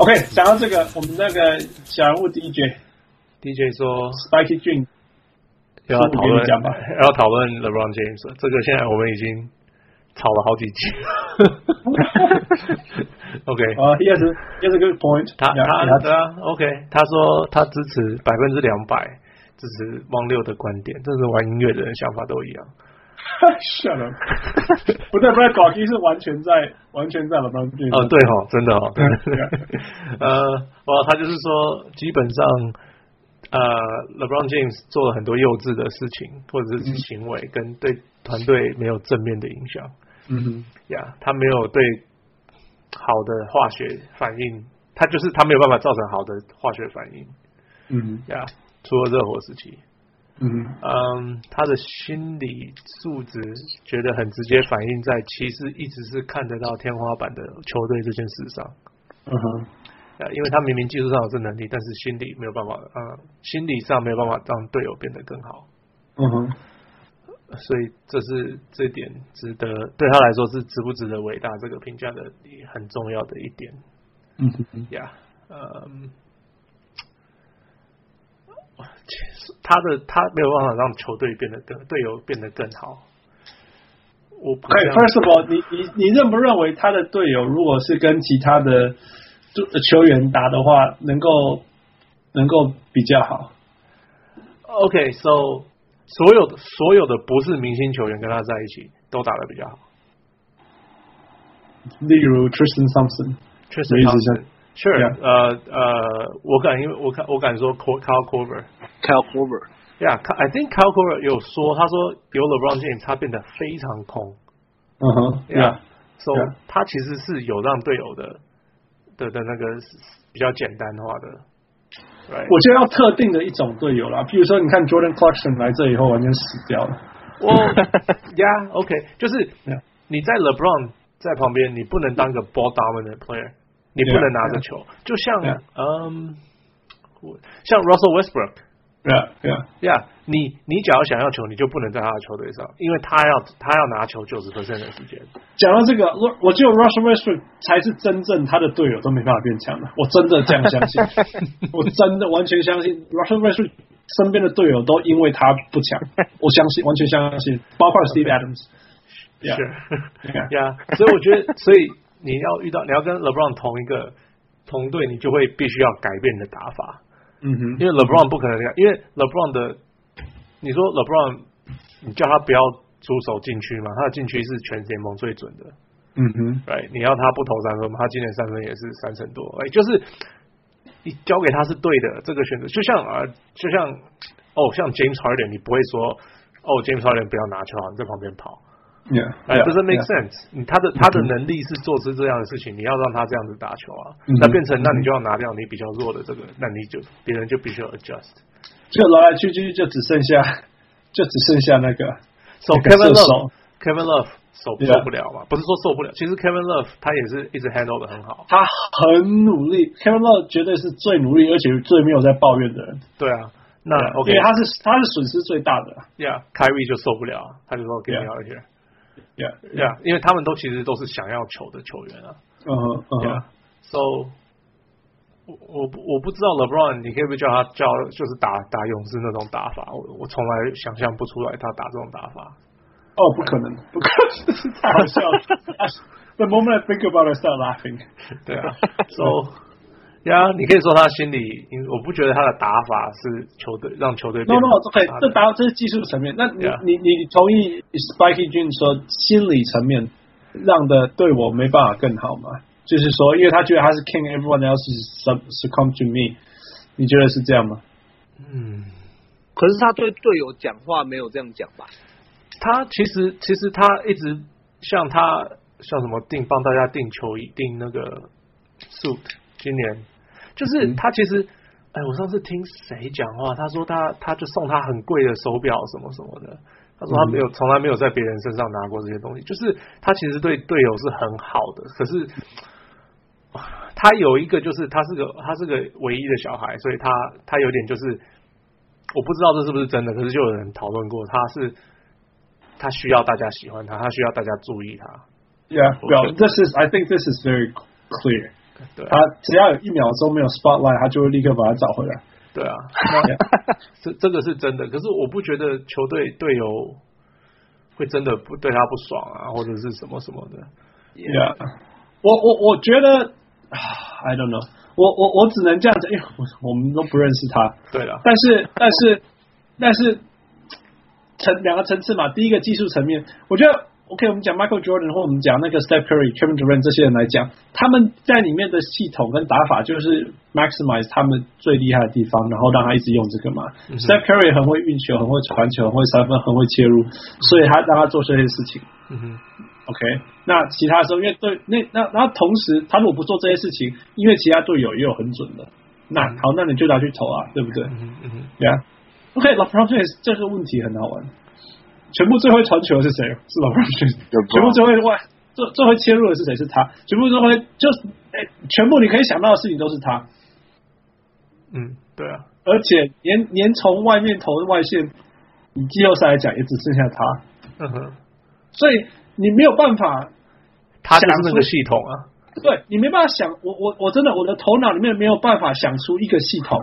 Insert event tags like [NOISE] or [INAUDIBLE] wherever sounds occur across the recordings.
OK，讲到这个，我们那个小人物 DJ，DJ 说 Spiky Dream 要讨论讲吧要讨论 LeBron James，这个现在我们已经吵了好几集。[LAUGHS] OK，啊、uh,，He has a he has a good point 他。他他对啊，OK，他说他支持百分之两百支持汪六的观点，这是玩音乐的人想法都一样。[LAUGHS] 算了，不 [LAUGHS] 对不对，搞基是完全在完全在 LeBron James。哦，对哈，真的哦，对。[LAUGHS] 呃，哇，他就是说，基本上。呃、uh,，LeBron James 做了很多幼稚的事情，或者是行为，嗯、跟对团队没有正面的影响。嗯哼，呀、yeah,，他没有对好的化学反应，他就是他没有办法造成好的化学反应。嗯哼，呀、yeah,，除了热火时期。嗯，嗯，他的心理素质觉得很直接反映在骑士一直是看得到天花板的球队这件事上。嗯哼。因为他明明技术上有这能力，但是心理没有办法，嗯，心理上没有办法让队友变得更好。嗯哼，所以这是这点值得对他来说是值不值得伟大这个评价的很重要的一点。嗯哼，呀，嗯，其实 [LAUGHS] 他的他没有办法让球队变得更队友变得更好。我 first of all，你你你认不认为他的队友如果是跟其他的？就球员打的话，能够能够比较好。OK，so、okay, 所有的所有的不是明星球员跟他在一起都打的比较好。例如 Tristan Thompson，Tristan Thompson，Sure，呃呃，我敢因为我敢我敢说 Kyle Korver，Kyle Korver，Yeah，I think Kyle Korver 有说，他说有 LeBron James，他变得非常空。嗯哼，Yeah，So 他其实是有让队友的。的的那个比较简单化的，right? 我觉得要特定的一种队友啦，比如说你看 Jordan Clarkson 来这以后完全死掉了。我，Yeah，OK，就是你在 LeBron 在旁边，你不能当个 ball dominant player，你不能拿着球，就像嗯，像 Russell Westbrook。对啊，对啊，呀，你你只要想要球，你就不能在他的球队上，因为他要他要拿球九十分钟的时间。讲到这个，我我觉得 Russell Westbrook 才是真正他的队友都没办法变强的，我真的这样相信，[LAUGHS] 我真的完全相信 Russell Westbrook 身边的队友都因为他不强，[LAUGHS] 我相信完全相信，包括 Steve Adams。是呀，所以我觉得，所以你要遇到你要跟 LeBron 同一个同队，你就会必须要改变你的打法。嗯哼，因为 LeBron 不可能这样，因为 LeBron 的，你说 LeBron，你叫他不要出手禁区嘛，他的禁区是全联盟最准的。嗯哼，对，你要他不投三分嘛，他今年三分也是三成多，哎，就是你交给他是对的这个选择，就像啊，就像哦，像 James Harden，你不会说哦，James Harden 不要拿球啊，你在旁边跑。Yeah, 哎，这是 make sense。他的他的能力是做出这样的事情，你要让他这样子打球啊，那变成那你就要拿掉你比较弱的这个，那你就别人就必须要 adjust。就来来去去就只剩下就只剩下那个。So Kevin Love，Kevin Love 受受不了嘛？不是说受不了，其实 Kevin Love 他也是一直 handle 的很好，他很努力。Kevin Love 绝对是最努力而且最没有在抱怨的人。对啊，那 OK，因为他是他是损失最大的。Yeah，Kyrie 就受不了，他就说 Get me out of here。Yeah, yeah，因为他们都其实都是想要球的球员啊。嗯嗯嗯。So，我我我不知道 LeBron，你可以不叫他叫就是打打勇士那种打法？我我从来想象不出来他打这种打法。哦，不可能，不可能，[LAUGHS] 太好笑了。[LAUGHS] The moment I think about it, I start laughing。[LAUGHS] 对啊。So。呀，你可以说他心里，我不觉得他的打法是球队让球队。No no，这可以这打这是技术层面。那你.你你同意 Spiky Jun 说心理层面让的对我没办法更好吗？就是说，因为他觉得他是 King，everyone else is succumb to me。你觉得是这样吗？嗯，可是他对队友讲话没有这样讲吧？他其实其实他一直像他像什么定帮大家定球衣定那个 suit，今年。就是他其实，哎，我上次听谁讲话，他说他他就送他很贵的手表什么什么的，他说他没有从来没有在别人身上拿过这些东西，就是他其实对队友是很好的，可是他有一个就是他是个他是个唯一的小孩，所以他他有点就是我不知道这是不是真的，可是就有人讨论过，他是他需要大家喜欢他，他需要大家注意他。Yeah, well, this is I think this is very clear. 对啊，他只要有一秒钟没有 spotlight，他就会立刻把他找回来。对啊，[LAUGHS] 这这个是真的。可是我不觉得球队队友会真的不对他不爽啊，或者是什么什么的。Yeah，我我我觉得，I don't know，我我我只能这样子，因为我我们都不认识他。对了，但是但是但是层两个层次嘛，第一个技术层面，我觉得。OK，我们讲 Michael Jordan 或我们讲那个 Steph Curry、Kevin Durant 这些人来讲，他们在里面的系统跟打法就是 maximize 他们最厉害的地方，然后让他一直用这个嘛。嗯、Steph Curry 很会运球，很会传球，很会三分，很会切入，所以他让他做这些事情。嗯哼，OK，那其他时候因为对那那然后同时他如果不做这些事情，因为其他队友也有很准的，那好，那你就拿去投啊，对不对？嗯嗯对啊。OK，LeBron James 这个问题很好玩。全部最会传球的是谁？是 LeBron James。全部最会外最最会切入的是谁？是他。全部最会就是哎，全部你可以想到的事情都是他。嗯，对啊。而且连连从外面投的外线，以季后赛来讲，也只剩下他。嗯哼。所以你没有办法，他就是那个系统啊。对，你没办法想，我我我真的我的头脑里面没有办法想出一个系统。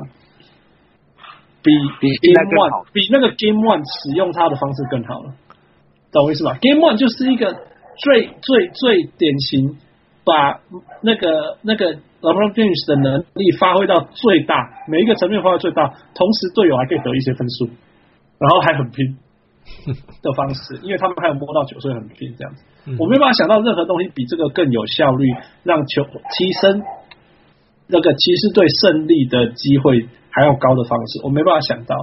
比比 Game One 比那个 Game One 使用它的方式更好了，懂我意思吧？Game One 就是一个最最最典型，把那个那个 LeBron James 的能力发挥到最大，每一个层面发挥最大，同时队友还可以得一些分数，然后还很拼 [LAUGHS] 的方式，因为他们还有摸到球，所以很拼这样子。我没办法想到任何东西比这个更有效率，让球提升那个骑士队胜利的机会。还要高的方式，我没办法想到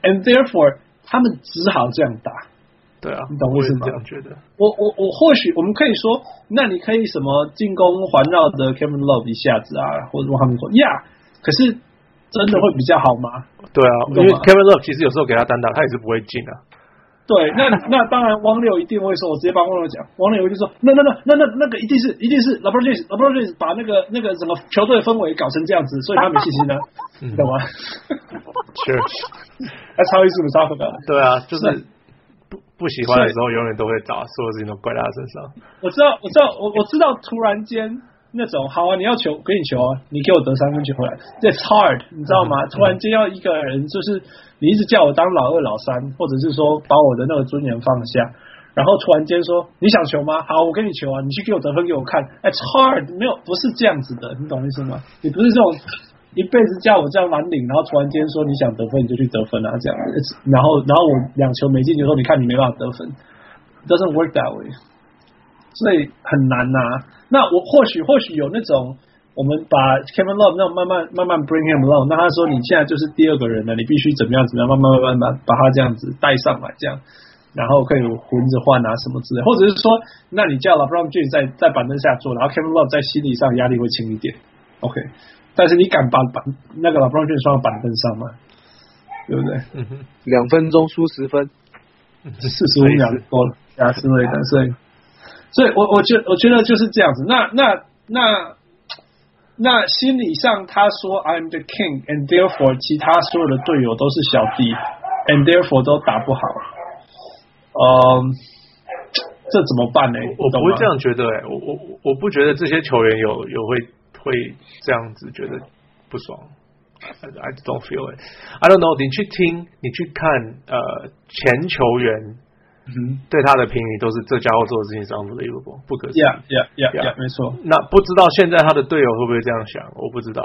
，and therefore 他们只好这样打。对啊，你懂我意思吗？这样觉得。我我我或许我们可以说，那你可以什么进攻环绕的 Kevin Love 一下子啊，或者说他们说呀，可是真的会比较好吗？对啊，因为 Kevin Love 其实有时候给他单打，他也是不会进啊。对，那 [LAUGHS] 那当然，汪六一定会说，我直接帮汪六讲，汪六就说，那那那那那那个一定是一定是 LeBron James，LeBron James 把那个那个整个球队的氛围搞成这样子，[LAUGHS] 所以他没信心呢，你懂吗？[LAUGHS] 确实，他超意思不超的。对啊，就是不不喜欢的时候，永远都会找所有事情都怪在他身上。我知道，我知道，我我知道，突然间。那种好啊，你要球给你球啊，你给我得三分球回来，That's hard，你知道吗？突然间要一个人，就是你一直叫我当老二、老三，或者是说把我的那个尊严放下，然后突然间说你想球吗？好，我跟你球啊，你去给我得分给我看。It's hard，没有，不是这样子的，你懂意思吗？你不是这种一辈子叫我这样蓝领，然后突然间说你想得分你就去得分啊，这样，然后然后我两球没进，就说你看你没办法得分，doesn't work that way。所以很难呐、啊。那我或许或许有那种，我们把 Kevin Love 那慢慢慢慢 bring him along。那他说你现在就是第二个人了，你必须怎么样怎么样，慢慢慢慢把把他这样子带上来，这样，然后可以混着换啊什么之类。或者是说，那你叫 LeBron James 在在板凳下坐，然后 Kevin Love 在心理上压力会轻一点。OK，但是你敢把板那个 LeBron James 放到板凳上吗？对不对？两分钟输十分，四十五秒多了，啊之类的，所以。所以我我觉我觉得就是这样子。那那那那心理上他说 I'm the king and therefore 其他所有的队友都是小弟 and therefore 都打不好。嗯，这怎么办呢？我不会这样觉得哎、欸，我我我不觉得这些球员有有会会这样子觉得不爽。I, I don't feel it. I don't know. 你去听，你去看呃前球员。嗯，对他的评语都是这家伙做的事情是 unbelievable，不可思议。Yeah, yeah, yeah, yeah, 没错。那不知道现在他的队友会不会这样想？我不知道。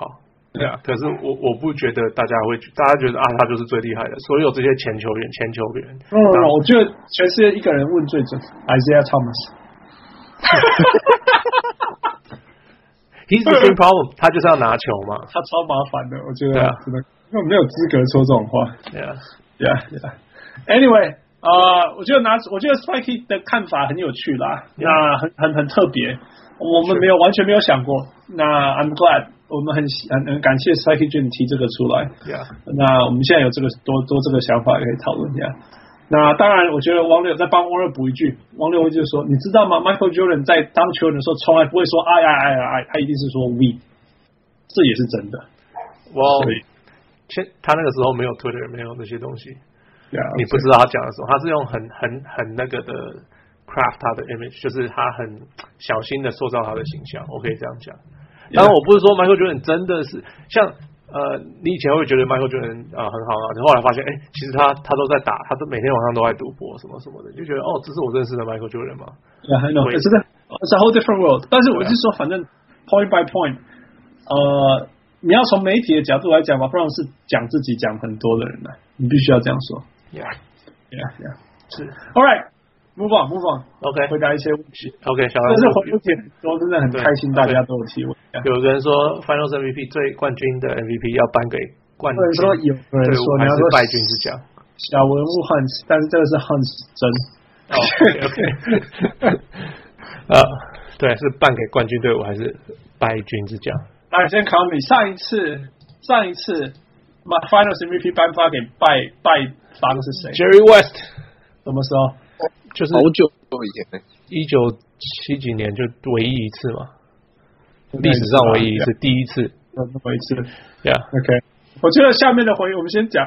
对啊，可是我我不觉得大家会，大家觉得啊，他就是最厉害的。所有这些前球员，前球员。嗯，我觉得全世界一个人问最准，Isaiah Thomas。He's the same problem，他就是要拿球嘛。他超麻烦的，我觉得。对啊，真的，因为没有资格说这种话。Yeah, yeah, yeah. Anyway. 啊、呃，我觉得拿，我觉得 Spikey 的看法很有趣啦，那很很很特别，我们没有完全没有想过。那 I'm glad，我们很很很感谢 Spikey 君提这个出来。Yeah. 那我们现在有这个多多这个想法，也可以讨论一下。那当然，我觉得王六再帮王六补一句，王六就说，你知道吗？Michael Jordan 在当球员的时候，从来不会说哎呀哎呀哎，他一定是说 we，这也是真的。哇、前他那个时候没有 Twitter，没有那些东西。Yeah, 你不知道他讲的什么，他是用很很很那个的 craft 他的 image，就是他很小心的塑造他的形象。我可以这样讲。当然，我不是说 Michael Jordan 真的是像呃，你以前会觉得 Michael Jordan 啊、呃、很好啊，你后来发现，哎，其实他他都在打，他都每天晚上都在赌博什么什么的，就觉得哦，这是我认识的 Michael Jordan 吗？？Yeah，I know，真的，It's a whole different world。但是我是说，反正 point by point，呃，你要从媒体的角度来讲嘛，不然是讲自己讲很多的人呢，你必须要这样说。Yeah，yeah，yeah，是，All right。Move on, move on. OK，回答一些问题。OK，小但是回复点多，真的很开心，大家都有提问。有人说，Finals MVP 最冠军的 MVP 要颁给冠军。说，有人说你要说败军之奖。小文物 Hans，但是这个是 Hans 真。OK，[LAUGHS] 啊，对，是颁给冠军队伍还是败军之奖？来，先考你，上一次，上一次，Finals MVP 颁发给败败方是谁？Jerry West。什么时候？就是好久以前，一九七几年就唯一一次嘛，历史上唯一一次，第一次，唯一一次。呀，OK。我觉得下面的回应，我们先讲，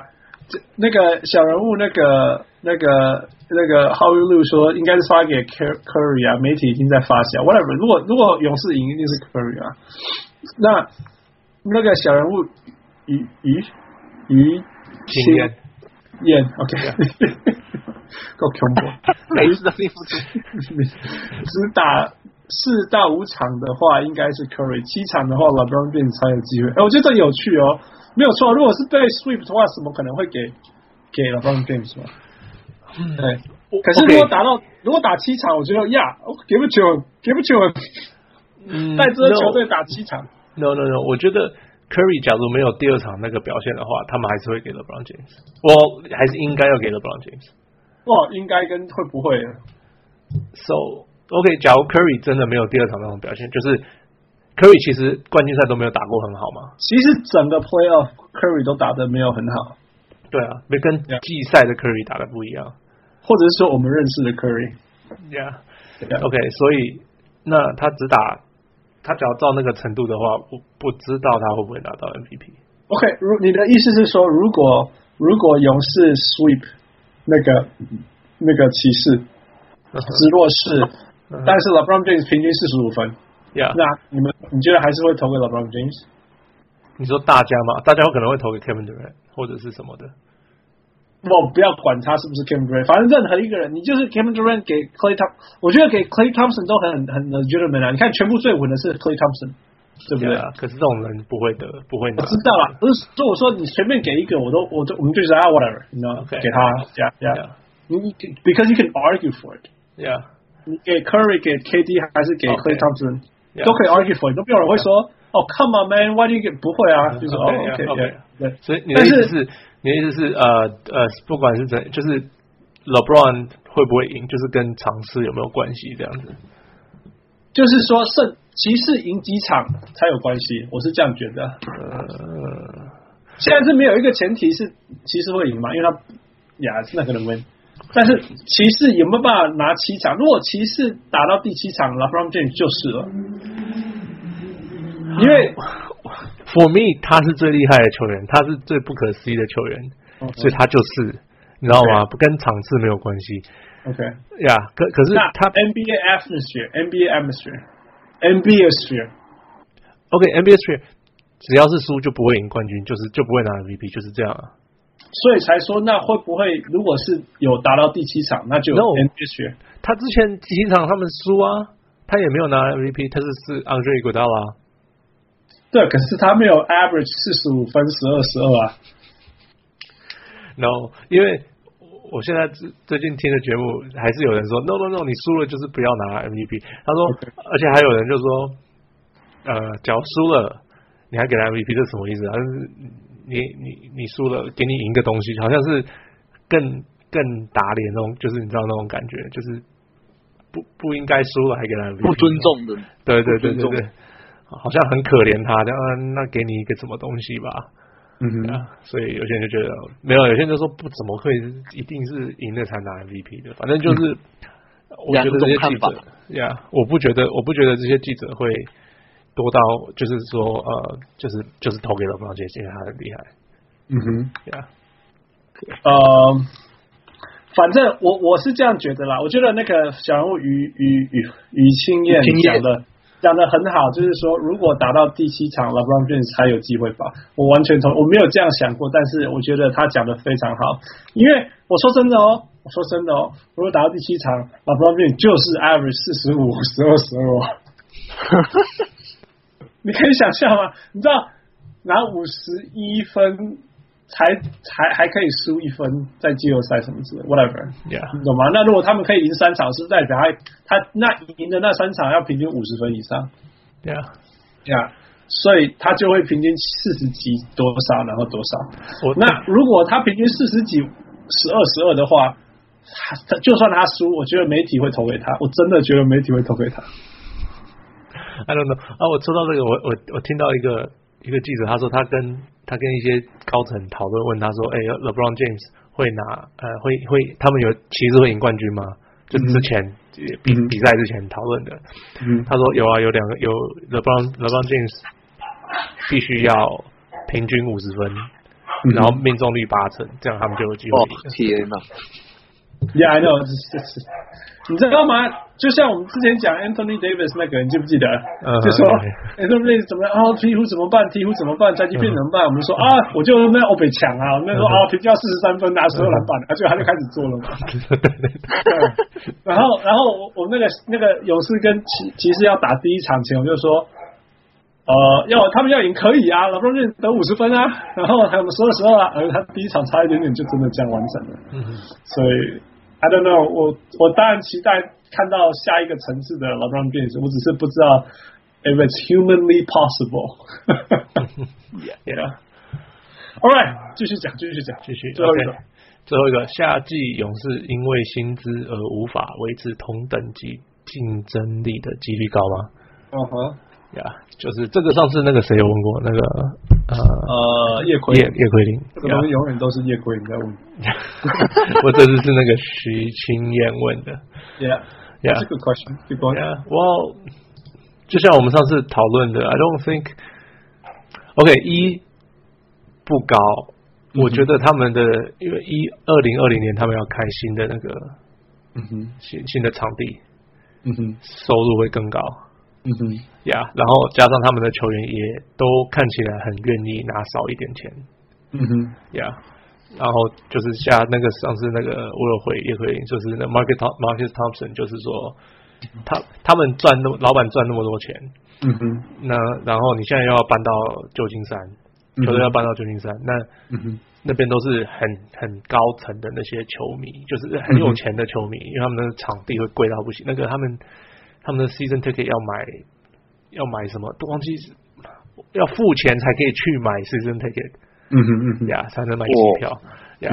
这那个小人物，那个那个那个 Howie Lu 说，应该是发给 Curry 啊，媒体已经在发酵。Whatever，如果如果勇士赢，一定是 Curry 啊。那那个小人物于于于经验验，OK。[LAUGHS] 够恐怖，每次都对不起。只打四到五场的话，应该是 Curry；七场的话，LeBron James 才有机会。哎，我觉得这有趣哦，没有错。如果是被 sweep 的话，怎么可能会给给 LeBron James 嘛？对。可是如果打到如果打七场，我觉得呀，给不起给不起我。嗯，带这支球队打七场。No no no，我觉得 Curry 假如没有第二场那个表现的话，他们还是会给 LeBron James。我还是应该要给 LeBron James。哇，应该跟会不会？So OK，假如 Curry 真的没有第二场那种表现，就是 Curry 其实冠军赛都没有打过很好嘛。其实整个 Playoff Curry 都打的没有很好。对啊，没跟季赛的 Curry 打的不一样，或者是说我们认识的 Curry。Yeah，OK，所以那他只打他只要到那个程度的话，我不知道他会不会拿到 MVP。OK，如你的意思是说，如果如果勇士 Sweep。那个那个骑士直落是，但是 LeBron James 平均四十五分，Yeah. 那你们你觉得还是会投给 LeBron James？你说大家嘛，大家有可能会投给 Kevin Durant 或者是什么的。我不要管他是不是 Kevin Durant，反正任何一个人，你就是 Kevin Durant 给 Klay Thompson，我觉得给 Klay Thompson 都很很 legitimate 啊。你看全部最稳的是 Klay Thompson，对不对？Yeah, 可是这种人不会得，不会拿。我知道了，不是说我说你随便给一个，我都我都我们就是啊 whatever，你知道给他，yeah yeah。你 because you can argue for it，yeah。你给 Curry 给 KD 还是给 Klay Thompson，都可以 argue for it，都没有人会说哦，Come on man，why do you get？不会啊，就是 OK，对。所以你的意思是， 你的意思是呃呃，不管是怎，就是 LeBron 会不会赢，就是跟尝试有没有关系这样子。就是说，胜骑士赢几场才有关系，我是这样觉得。呃，现在是没有一个前提是骑士会赢嘛，因为他呀，那可能会。但是骑士有没有办法拿七场？如果骑士打到第七场，LeBron James 就是了。因为 For me，他是最厉害的球员，他是最不可思议的球员，okay. 所以他就是，你知道吗？不、okay. 跟场次没有关系。OK，呀、yeah,，可可是他 NBA atmosphere，NBA atmosphere，NBA sphere，OK，NBA sphere，只要是输就不会赢冠军，就是就不会拿 MVP，就是这样啊。所以才说，那会不会如果是有达到第七场，那就 NBA sphere。他之前第七场他们输啊，他也没有拿 MVP，他是是 Andre Iguodala。对，可是他没有 average 四十五分十二十二啊。No，因为。我现在最最近听的节目，还是有人说 no no no，你输了就是不要拿 MVP。他说而且还有人就说，呃，假如输了，你还给他 MVP，这是什么意思？但是你你你输了，给你赢个东西，好像是更更打脸那种，就是你知道那种感觉，就是不不应该输了还给他 MVP，不尊重的，对对对对对，好像很可怜他，那那给你一个什么东西吧。嗯哼、啊，所以有些人就觉得没有，有些人就说不怎么会一定是赢了才拿 MVP 的，反正就是、嗯、我觉得这些记者呀，我不觉得我不觉得这些记者会多到就是说呃，就是就是投给了布朗杰，因为他很厉害。嗯哼，呀，呃，反正我我是这样觉得啦，我觉得那个小人物于于于于青燕。讲的讲的很好，就是说如果打到第七场，LeBron James 还有机会吧。我完全从我没有这样想过，但是我觉得他讲的非常好。因为我说真的哦，我说真的哦，如果打到第七场，LeBron James 就是 average 四十五、十二、十二。[LAUGHS] 你可以想象吗？你知道拿五十一分。才才还可以输一分，在季后赛什么之类，whatever，yeah，你懂吗？那如果他们可以赢三场，是代表他他那赢的那三场要平均五十分以上，yeah，yeah，所以他就会平均四十几多少，然后多少。那如果他平均四十几十二十二的话，他就算他输，我觉得媒体会投给他，我真的觉得媒体会投给他。I don't know 啊，我说到这个，我我我听到一个一个记者他说他跟。他跟一些高层讨论，问他说：“哎、欸、，LeBron James 会拿呃，会会他们有骑士会赢冠军吗？”就之前、嗯、比比赛之前讨论的。嗯，他说有啊，有两个有 LeBron LeBron James 必须要平均五十分、嗯，然后命中率八成，这样他们就有机会赢。天哪！Yeah, I know. [LAUGHS] 你知道吗？就像我们之前讲 Anthony Davis 那个你，记不记得？嗯、就说 Anthony Davis 怎么啊？鹈鹕怎么办？鹈鹕怎么办？再去变怎么办？我们说啊，我就那欧北强啊，那时候啊，平均要四十三分，拿十二篮板，而、嗯、且、啊、他就开始做了嘛。[LAUGHS] [LAUGHS] 然后，然后我我那个那个勇士跟骑骑士要打第一场前，我就说，呃，要他们要赢可以啊，老布朗得五十分啊，然后还有十二十二啊，而他第一场差一点点就真的这样完成了。嗯，所以 I don't know，我我当然期待。看到下一个层次的 LeBron James，我只是不知道 if it's humanly possible。[LAUGHS] yeah，All right，继续讲，继续讲，继续。最后一个.最后一个，夏季勇士因为薪资而无法维持同等级竞争力的几率高吗？嗯哼。呀、yeah，就是这个上次那个谁有问过那个呃呃叶奎叶叶奎林，这个东西永远都是叶奎林在问，[LAUGHS] 我。这次是那个徐青燕问的，Yeah，Yeah，这个 question，对不？Yeah，well, 就像我们上次讨论的，I don't think，OK，、okay, 一不高、嗯，我觉得他们的因为一二零二零年他们要开新的那个嗯哼。新新的场地，嗯哼，收入会更高。嗯哼，呀、yeah，然后加上他们的球员也都看起来很愿意拿少一点钱，嗯哼，呀、yeah，然后就是像那个上次那个乌尔会也会，就是那 Marcus Marcus Thompson，就是说他他们赚那么老板赚那么多钱，嗯哼，那然后你现在又要搬到旧金山，球、嗯、队要搬到旧金山，那嗯哼，那边都是很很高层的那些球迷，就是很有钱的球迷，嗯、因为他们的场地会贵到不行，那个他们。他们的 season ticket 要买要买什么？都忘记要付钱才可以去买 season ticket。嗯哼嗯哼，呀，才能买机票。呀，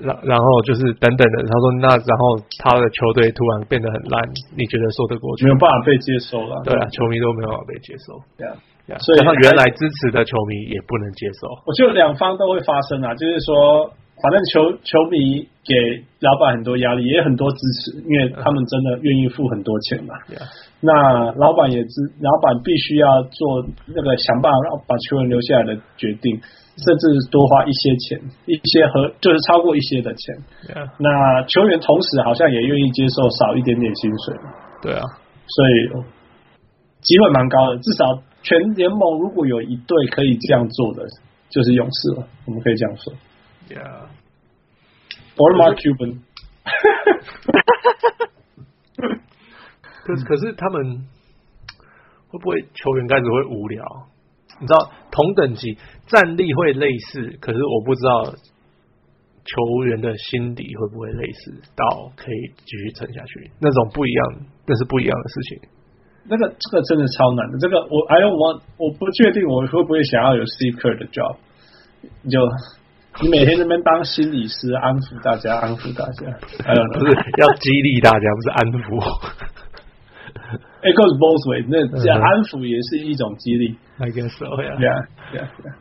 然然后就是等等的。他说那然后他的球队突然变得很烂，你觉得说得过去？没有办法被接受了。对啊，球迷都没有办法被接受。对啊，所以他原来支持的球迷也不能接受。我觉得两方都会发生啊，就是说。反正球球迷给老板很多压力，也很多支持，因为他们真的愿意付很多钱嘛。那老板也知，老板必须要做那个想办法让把球员留下来的决定，甚至多花一些钱，一些和就是超过一些的钱。那球员同时好像也愿意接受少一点点薪水。对啊，所以机会蛮高的。至少全联盟如果有一队可以这样做的，就是勇士了。我们可以这样说。Yeah, or Mark Cuban。可是可是他们会不会球员开始会无聊？你知道同等级战力会类似，可是我不知道球员的心理会不会类似到可以继续撑下去。那种不一样，那是不一样的事情。那个这个真的超难的。这个我 I don't want，我不确定我会不会想要有 Steve Kerr 的 job。就。你每天在那边当心理师，安抚大家，安抚大家，还有不是要激励大家，不是安抚。It goes both ways，那这样安抚也是一种激励。I guess so, yeah. Yeah, yeah, yeah.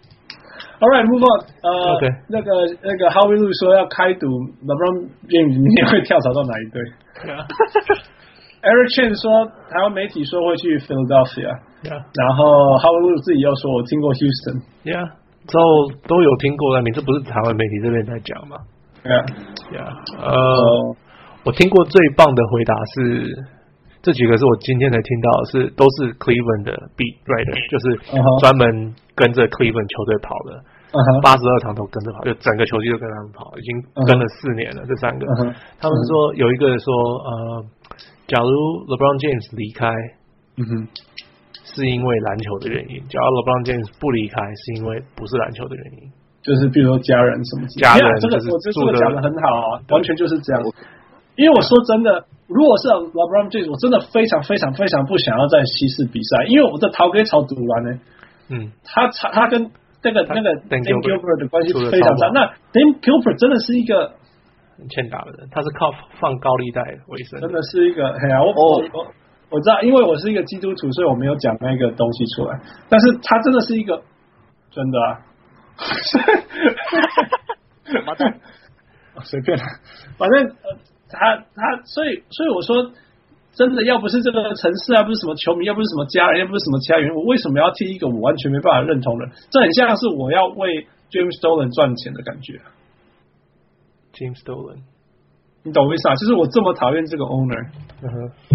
All right, move on. 呃、uh. 那个那个 Howie Lu 说要开赌，LeBron James 明天会跳槽到哪一队？Yeah. Eric Chen 说台湾媒体说会去 Philadelphia。Yeah. 然后 Howie Lu 自己又说，我听过 Houston。之后都有听过的名，这不是台湾媒体这边在讲吗？对啊，呀，呃，我听过最棒的回答是，这这几个是我今天才听到的，是都是 Cleveland 的 beat writer，就是专门跟着 Cleveland 球队跑的，八十二场都跟着跑，就整个球季都跟他们跑，已经跟了四年了。这三个，他们说有一个说，呃，假如 LeBron James 离开，嗯哼，是因为篮球的原因；假如 LeBron James 不离开，是因为不是篮球的原因。就是比如说家人什么，家人这个我这个讲的很好啊，完全就是这样。因为我说真的，如果是 LeBron James，我真的非常非常非常不想要在西式比赛，因为我的陶给炒赌完呢。嗯，他他他跟那个那个 Dame Gilbert 的关系非常差。那 Dame Gilbert 真的是一个很欠打的人，他是靠放高利贷为生，真的是一个。哎呀，我我我我知道，因为我是一个基督徒，所以我没有讲那个东西出来。但是他真的是一个真的啊。哈哈哈！随便了，反正呃，他他，所以所以我说，真的要不是这个城市啊，不是什么球迷，要不是什么家人，要不是什么其他原因，我为什么要替一个我完全没办法认同的人？这很像是我要为 James Dolan 赚钱的感觉。James Dolan。你懂我意思啊？就是我这么讨厌这个 owner，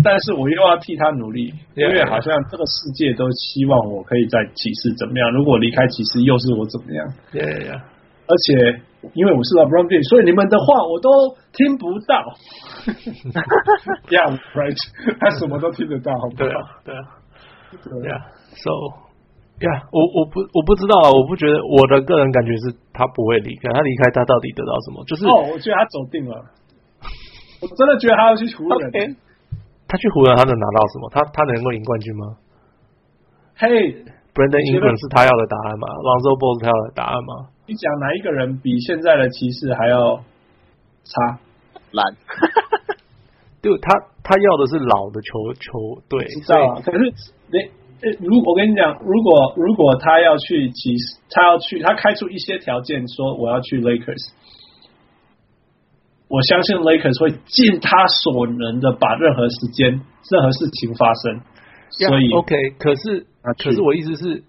但是我又要替他努力，因为好像这个世界都希望我可以在骑士怎么样。如果离开骑士，又是我怎么样？对呀。而且因为我是 LeBron James，所以你们的话我都听不到。[LAUGHS] Yeah, right。[LAUGHS] 他什么都听得到，好不好？对啊，对啊，对啊。So, yeah，我我不我不知道啊，我不觉得我的个人感觉是他不会离开。他离开，他到底得到什么？就是哦，我觉得他走定了。我真的觉得他要去湖人。Okay. 他去湖人，他能拿到什么？他他能够赢冠军吗？嘿、hey,，Brandon Ingram 是他要的答案吗？Lonzo Ball 是他要的答案吗？你讲哪一个人比现在的骑士还要差？烂。就，他他要的是老的球球队。知道啊。可是，你，如果我跟你讲，如果如果他要去骑士，他要去，他开出一些条件，说我要去 Lakers。我相信 Lakers 会尽他所能的把任何时间、任何事情发生。Yeah, 所以 OK，可是可是我意思是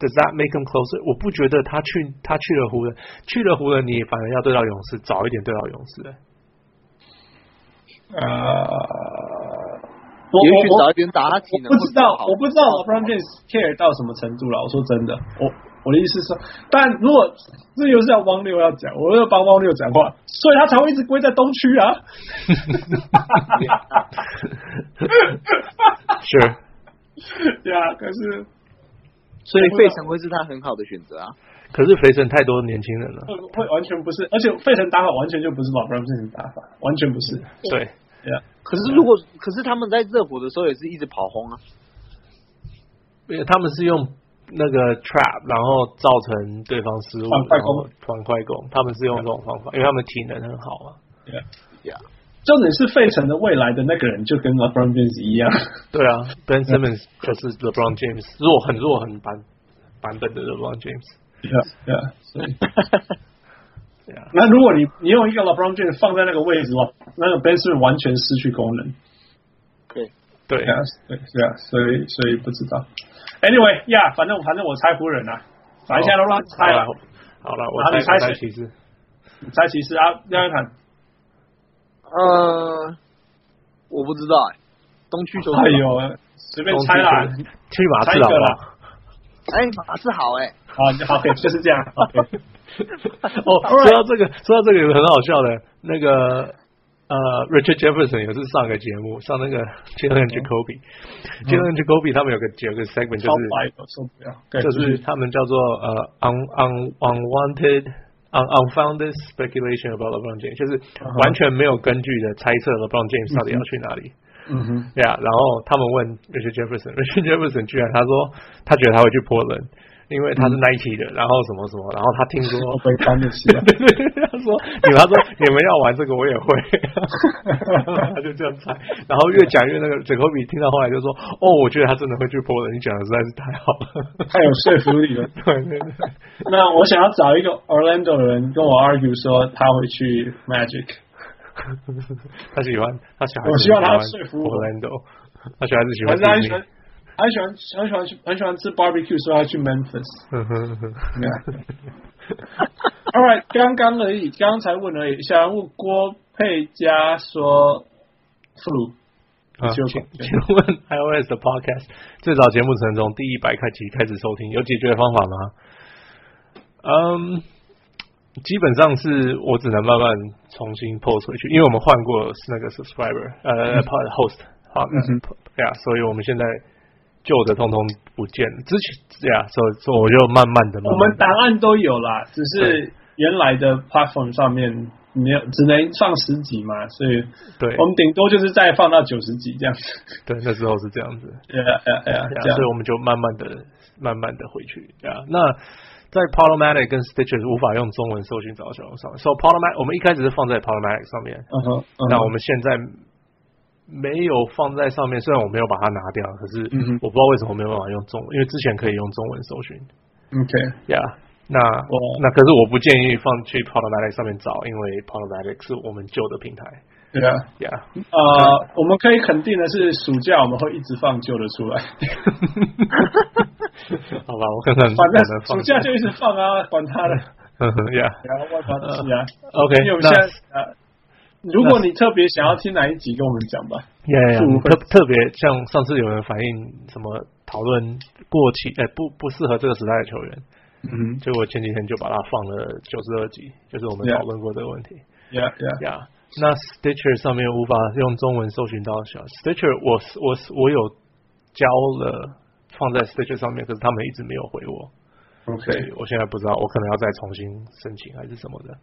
，Does that make him closer？我不觉得他去他去了湖人，去了湖人，你反而要对到勇士，早一点对到勇士。呃、uh,，也许早一点打他体能我不知道，我不知道 LeBron James care 到什么程度了。我说真的，我。我的意思是说，但如果这又是要汪六要讲，我要帮汪六讲话，所以他才会一直归在东区啊。[LAUGHS] 是，对啊，可是，所以费城会是他很好的选择啊。可是费城太多年轻人了，会完全不是，而且费城打法完全就不是老布朗这种打法，完全不是。对，对啊。可是如果，可是他们在热火的时候也是一直跑轰啊，因为他们是用。那个 trap，然后造成对方失误，然后传快攻，他们是用这种方法，因为他们体能很好啊。对呀，重点是费城的未来的那个人就跟 LeBron James 一样。对啊，Ben Simmons 就是 LeBron James，弱很弱很版版本的 LeBron James。对啊，对啊，所以，[LAUGHS] 对啊。那如果你你用一个 LeBron James 放在那个位置哦，那个 Ben Simmons 完全失去功能。对，对啊，对，对啊，所以所以不知道。Anyway，呀、yeah，反正反正我猜湖人啊，反正现在都乱猜了。好了，我猜猜骑士，猜骑士啊，廖一坦。呃，我不知道哎、欸，东区球队。哎呦，随便猜啦，去马刺好了。哎，马刺好哎、欸。好，好就是这样。[LAUGHS] [LAUGHS] 哦，说到这个，说到这个有个很好笑的，那个。呃、uh,，Richard Jefferson 也是上个节目，上那个 Jalen Jacoby，Jalen Jacoby 他们有个有个 segment 就是就是他们叫做呃、uh, un un unwanted un unfounded speculation about LeBron James，就是完全没有根据的猜测 LeBron James 到底要去哪里。嗯哼，对啊，然后他们问 Richard Jefferson，Richard Jefferson 居然他说他觉得他会去 Portland。因为他是 Nike 的，然后什么什么，然后他听说，对对对，他说，你们他说你们要玩这个我也会，[LAUGHS] 他 [LAUGHS] 就这样猜，然后越讲越那个 Jacoby 听到后来就说，哦，我觉得他真的会去 Portland，你讲的实在是太好了，[LAUGHS] 太有说服力了。对对对，那我想要找一个 Orlando 的人跟我 argue 说他会去 Magic，他喜欢，他喜欢，我希望他说服 Orlando，他喜欢是喜欢。很喜欢很喜欢去很喜欢吃 barbecue，所以要去 Memphis。[LAUGHS] Right，刚刚而已，刚刚才问而已。想问郭佩嘉说 flu 啊，请请问 iOS 的 Podcast 最早节目程从第一百开集开始收听，有解决的方法吗？嗯，基本上是我只能慢慢重新 post 回去，因为我们换过是那个 subscriber，呃、嗯、，pod host，好，对、嗯、呀，所以我们现在旧的通通不见了。之前这样，所以所以我就慢慢的，我们档案都有啦，只是原来的 platform 上面。没有，只能放十几嘛，所以对，我们顶多就是再放到九十几这样子。对，那时候是这样子。哎呀哎呀所以我们就慢慢的、慢慢的回去。呀，那在 p o l o m a t i c 跟 Stitcher 无法用中文搜寻找小红书所，So Podomatic 我们一开始是放在 p o l o m a t i c 上面。嗯哼。那我们现在没有放在上面，虽然我没有把它拿掉，可是我不知道为什么没有办法用中文，因为之前可以用中文搜寻。OK。Yeah。那我那可是我不建议放去 Podomatic 上面找，因为 Podomatic 是我们旧的平台。Yeah，Yeah，呃，我们可以肯定的是，暑假我们会一直放旧的出来。[LAUGHS] 好吧，我看看，反正暑假就一直放啊，管他的。嗯 [LAUGHS] 哼，Yeah，然后外发的啊。[LAUGHS] OK，因为我们现在呃，[LAUGHS] 如果你特别想要听哪一集，跟我们讲吧。Yeah，特特别像上次有人反映什么讨论过期，哎，不不适合这个时代的球员。嗯，就我前几天就把它放了九十二集，就是我们讨论过这个问题。Yeah, yeah, yeah. 那 Stitcher 上面无法用中文搜寻到小 Stitcher，我我我有交了放在 Stitcher 上面，可是他们一直没有回我。OK，我现在不知道，我可能要再重新申请还是什么的。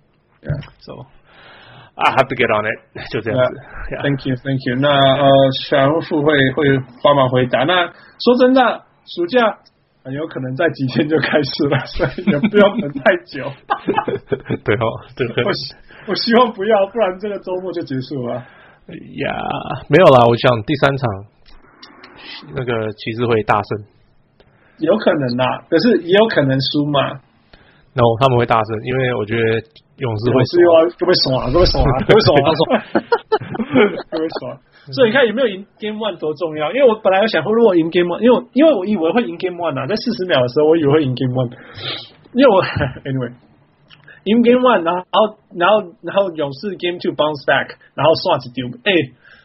Yeah, so I have to get on it。就这样子。Yeah, thank you, thank you。那呃，小红书会会帮忙回答。那说真的，暑假。很有可能在几天就开始了，[LAUGHS] 所以也不要等太久。[LAUGHS] 对哦，对，我我希望不要，不然这个周末就结束了。哎呀，没有啦，我想第三场那个骑士会大胜，有可能啦，可是也有可能输嘛。然后他们会大声，因为我觉得勇士会输啊，会不会爽啊？会不会爽啊？会不会爽啊？会不会爽？[LAUGHS] [LAUGHS] 所以你看有没有赢 Game One 多重要？因为我本来有想说，如果赢 Game One，因为因为我以为会赢 Game One 啊，在四十秒的时候，我以为会赢 Game One，因为我 Anyway 赢 Game One，然后然后然后勇士 Game Two bounce back，然后刷子丢，哎，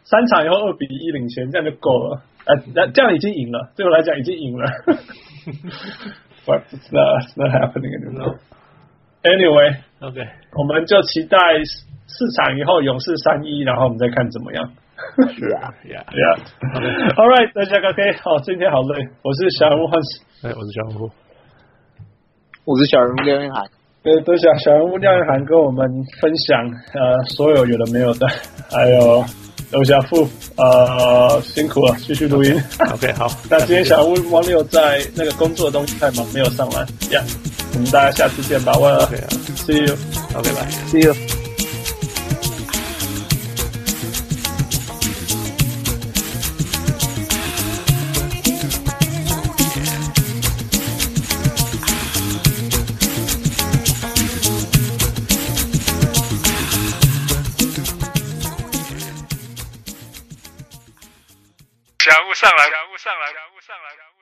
三场以后二比一领先，这样就够了，呃，那这样已经赢了，对我来讲已经赢了。[LAUGHS] But it's not, it's not happening anymore. Anyway，OK，Okay. 我们就期待市场以后勇士三一，然后我们再看怎么样。是啊，Yeah，Yeah，All right，大家 OK，好，今天好累，我是小人物汉斯，哎，我是小人物，我是小人物廖彦涵，对，多谢小人物廖彦涵跟我们分享呃所有有的没有的，还有刘小富，呃，辛苦了，继续录音。[LAUGHS] OK，好，[LAUGHS] 那今天小人物王六在那个工作的东西太忙，没有上来，Yeah，我们大家下次见吧，我 OK，See you，OK，拜，See you。上来，上来，小人物上来。